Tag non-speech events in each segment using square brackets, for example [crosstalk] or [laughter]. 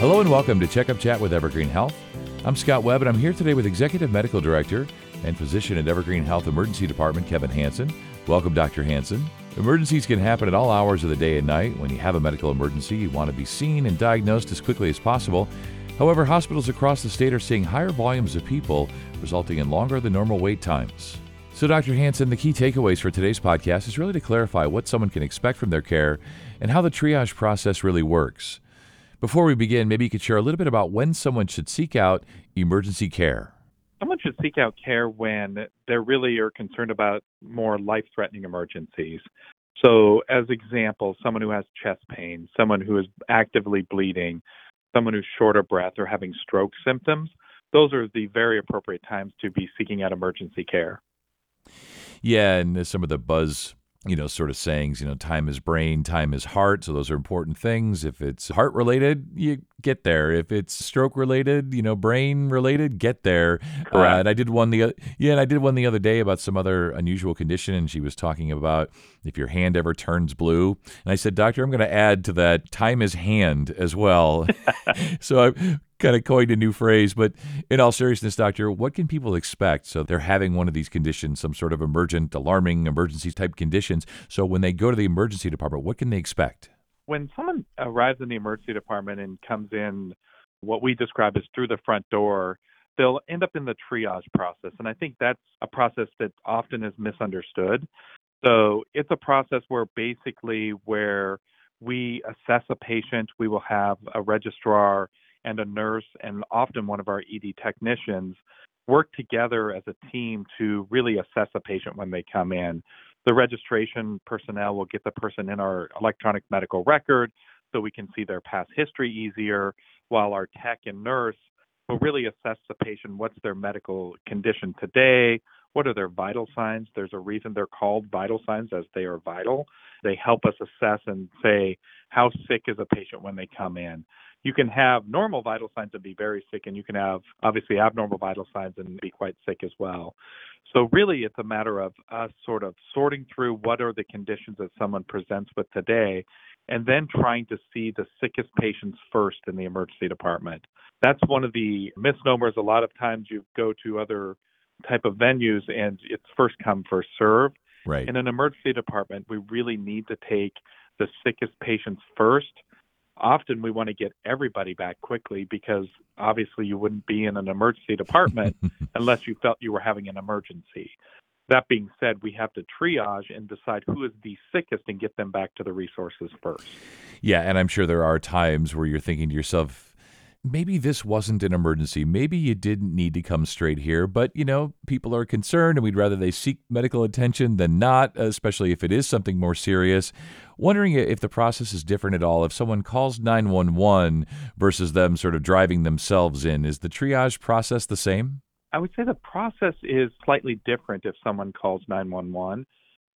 Hello and welcome to Checkup Chat with Evergreen Health. I'm Scott Webb, and I'm here today with Executive Medical Director and Physician at Evergreen Health Emergency Department, Kevin Hansen. Welcome, Dr. Hansen. Emergencies can happen at all hours of the day and night. When you have a medical emergency, you want to be seen and diagnosed as quickly as possible. However, hospitals across the state are seeing higher volumes of people, resulting in longer than normal wait times. So, Dr. Hansen, the key takeaways for today's podcast is really to clarify what someone can expect from their care and how the triage process really works. Before we begin, maybe you could share a little bit about when someone should seek out emergency care. Someone should seek out care when they really are concerned about more life threatening emergencies. So, as example, someone who has chest pain, someone who is actively bleeding, someone who's short of breath or having stroke symptoms, those are the very appropriate times to be seeking out emergency care. Yeah, and some of the buzz you know, sort of sayings, you know, time is brain, time is heart. So those are important things. If it's heart related, you get there. If it's stroke related, you know, brain related, get there. Uh, and I did one the yeah, and I did one the other day about some other unusual condition, and she was talking about if your hand ever turns blue. And I said, Doctor, I'm going to add to that time is hand as well. [laughs] so I kind of coined a new phrase. But in all seriousness, doctor, what can people expect? So they're having one of these conditions, some sort of emergent, alarming emergency type conditions. So when they go to the emergency department, what can they expect? When someone arrives in the emergency department and comes in, what we describe as through the front door, they'll end up in the triage process. And I think that's a process that often is misunderstood. So it's a process where basically where we assess a patient, we will have a registrar and a nurse and often one of our ED technicians work together as a team to really assess a patient when they come in. The registration personnel will get the person in our electronic medical record so we can see their past history easier, while our tech and nurse will really assess the patient what's their medical condition today, what are their vital signs. There's a reason they're called vital signs as they are vital. They help us assess and say how sick is a patient when they come in you can have normal vital signs and be very sick, and you can have obviously abnormal vital signs and be quite sick as well. So, really, it's a matter of us sort of sorting through what are the conditions that someone presents with today, and then trying to see the sickest patients first in the emergency department. That's one of the misnomers. A lot of times you go to other type of venues and it's first come, first serve. Right. In an emergency department, we really need to take the sickest patients first often we want to get everybody back quickly because obviously you wouldn't be in an emergency department [laughs] unless you felt you were having an emergency. That being said, we have to triage and decide who is the sickest and get them back to the resources first. Yeah, and I'm sure there are times where you're thinking to yourself, maybe this wasn't an emergency. Maybe you didn't need to come straight here, but you know, people are concerned and we'd rather they seek medical attention than not, especially if it is something more serious. Wondering if the process is different at all. If someone calls 911 versus them sort of driving themselves in, is the triage process the same? I would say the process is slightly different if someone calls 911.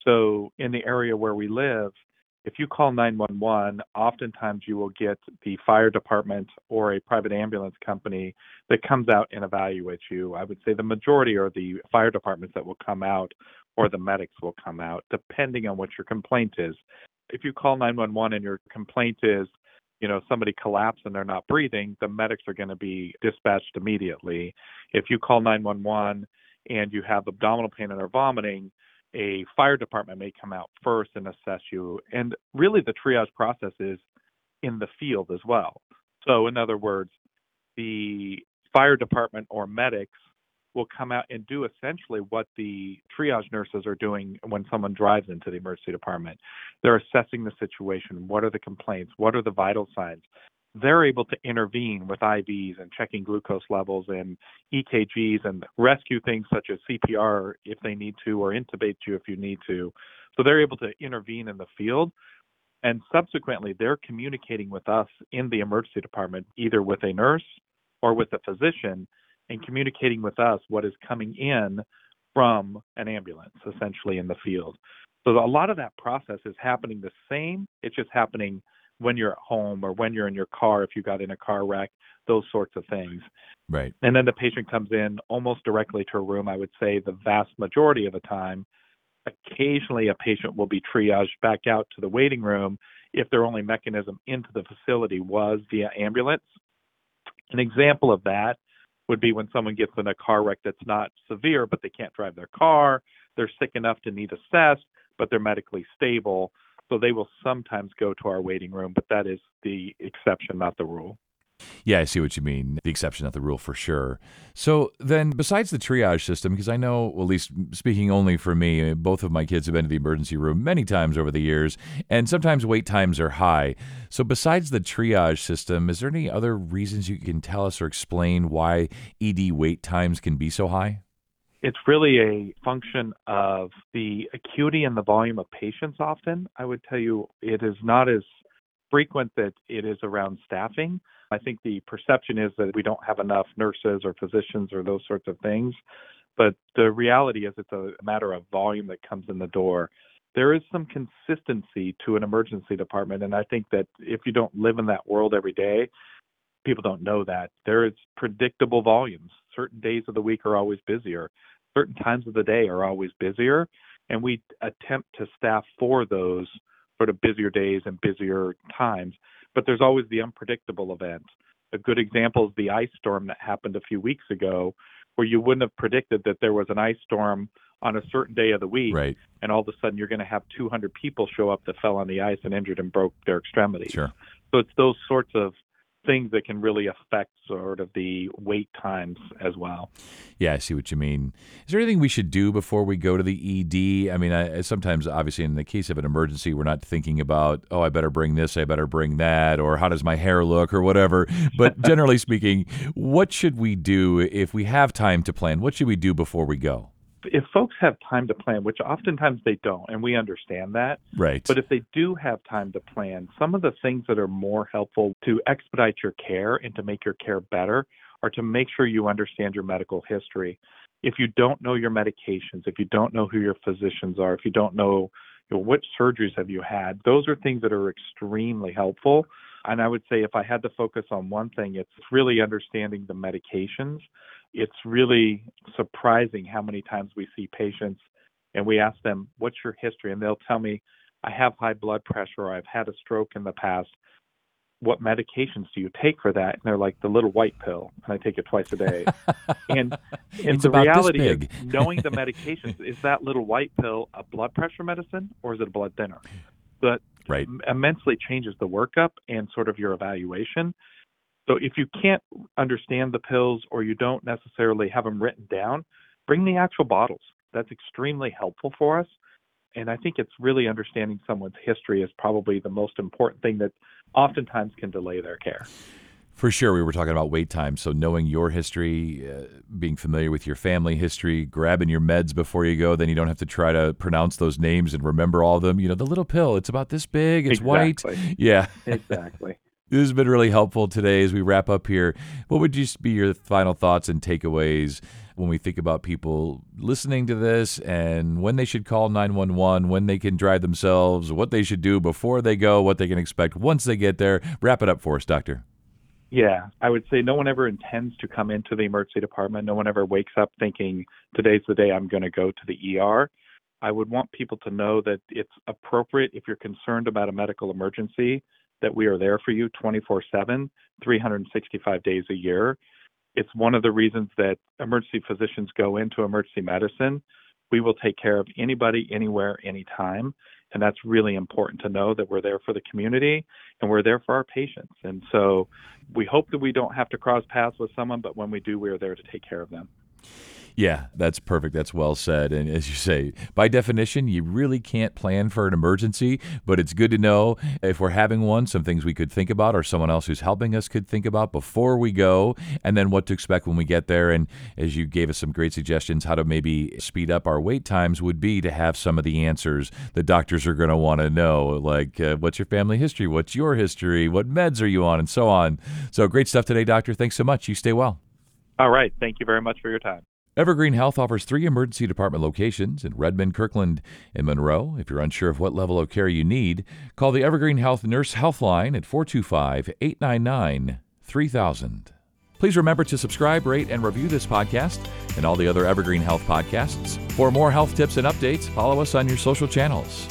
So, in the area where we live, if you call 911, oftentimes you will get the fire department or a private ambulance company that comes out and evaluates you. I would say the majority are the fire departments that will come out or the medics will come out, depending on what your complaint is. If you call 911 and your complaint is, you know, somebody collapsed and they're not breathing, the medics are going to be dispatched immediately. If you call 911 and you have abdominal pain and are vomiting, a fire department may come out first and assess you. And really, the triage process is in the field as well. So, in other words, the fire department or medics will come out and do essentially what the triage nurses are doing when someone drives into the emergency department. They're assessing the situation. What are the complaints? What are the vital signs? They're able to intervene with IVs and checking glucose levels and EKGs and rescue things such as CPR if they need to or intubate you if you need to. So they're able to intervene in the field. And subsequently, they're communicating with us in the emergency department, either with a nurse or with a physician, and communicating with us what is coming in from an ambulance, essentially in the field. So a lot of that process is happening the same. It's just happening when you're at home or when you're in your car if you got in a car wreck, those sorts of things. Right. And then the patient comes in almost directly to a room. I would say the vast majority of the time. Occasionally, a patient will be triaged back out to the waiting room if their only mechanism into the facility was via ambulance. An example of that would be when someone gets in a car wreck that's not severe, but they can't drive their car. They're sick enough to need assessed, but they're medically stable. So they will sometimes go to our waiting room, but that is the exception, not the rule. Yeah, I see what you mean. The exception, not the rule, for sure. So then, besides the triage system, because I know, well, at least speaking only for me, both of my kids have been to the emergency room many times over the years, and sometimes wait times are high. So, besides the triage system, is there any other reasons you can tell us or explain why ED wait times can be so high? It's really a function of the acuity and the volume of patients often. I would tell you it is not as frequent that it is around staffing. I think the perception is that we don't have enough nurses or physicians or those sorts of things. But the reality is it's a matter of volume that comes in the door. There is some consistency to an emergency department. And I think that if you don't live in that world every day, people don't know that. There is predictable volumes. Certain days of the week are always busier certain times of the day are always busier, and we attempt to staff for those sort of busier days and busier times. But there's always the unpredictable event. A good example is the ice storm that happened a few weeks ago, where you wouldn't have predicted that there was an ice storm on a certain day of the week, right. and all of a sudden you're going to have 200 people show up that fell on the ice and injured and broke their extremities. Sure. So it's those sorts of things that can really affect sort of the wait times as well. Yeah, I see what you mean. Is there anything we should do before we go to the ED? I mean, I, sometimes, obviously, in the case of an emergency, we're not thinking about, oh, I better bring this, I better bring that, or how does my hair look, or whatever. [laughs] But generally speaking, what should we do if we have time to plan? What should we do before we go? If folks have time to plan, which oftentimes they don't, and we understand that. Right. But if they do have time to plan, some of the things that are more helpful to expedite your care and to make your care better are to make sure you understand your medical history. If you don't know your medications, if you don't know who your physicians are, if you don't know, you know which surgeries have you had, those are things that are extremely helpful. And I would say if I had to focus on one thing, it's really understanding the medications it's really surprising how many times we see patients and we ask them, What's your history? And they'll tell me, I have high blood pressure or I've had a stroke in the past. What medications do you take for that? And they're like, The little white pill. And I take it twice a day. [laughs] and and the reality is, [laughs] knowing the medications, is that little white pill a blood pressure medicine or is it a blood thinner? That right. immensely changes the workup and sort of your evaluation. So if you can't understand the pills or you don't necessarily have them written down, bring the actual bottles. That's extremely helpful for us. And I think it's really understanding someone's history is probably the most important thing that oftentimes can delay their care. For sure, we were talking about wait time. So, knowing your history, uh, being familiar with your family history, grabbing your meds before you go, then you don't have to try to pronounce those names and remember all of them. You know, the little pill, it's about this big, it's exactly. white. Yeah. [laughs] Exactly. This has been really helpful today as we wrap up here. What would just be your final thoughts and takeaways when we think about people listening to this and when they should call 911, when they can drive themselves, what they should do before they go, what they can expect once they get there? Wrap it up for us, Doctor. Yeah, I would say no one ever intends to come into the emergency department. No one ever wakes up thinking, today's the day I'm going to go to the ER. I would want people to know that it's appropriate if you're concerned about a medical emergency that we are there for you 24 7, 365 days a year. It's one of the reasons that emergency physicians go into emergency medicine. We will take care of anybody, anywhere, anytime. And that's really important to know that we're there for the community and we're there for our patients. And so we hope that we don't have to cross paths with someone, but when we do, we are there to take care of them. Yeah, that's perfect. That's well said. And as you say, by definition, you really can't plan for an emergency, but it's good to know if we're having one, some things we could think about or someone else who's helping us could think about before we go, and then what to expect when we get there. And as you gave us some great suggestions, how to maybe speed up our wait times would be to have some of the answers the doctors are going to want to know, like uh, what's your family history? What's your history? What meds are you on? And so on. So great stuff today, Doctor. Thanks so much. You stay well. All right. Thank you very much for your time. Evergreen Health offers three emergency department locations in Redmond, Kirkland, and Monroe. If you're unsure of what level of care you need, call the Evergreen Health Nurse Healthline at 425 899 3000. Please remember to subscribe, rate, and review this podcast and all the other Evergreen Health podcasts. For more health tips and updates, follow us on your social channels.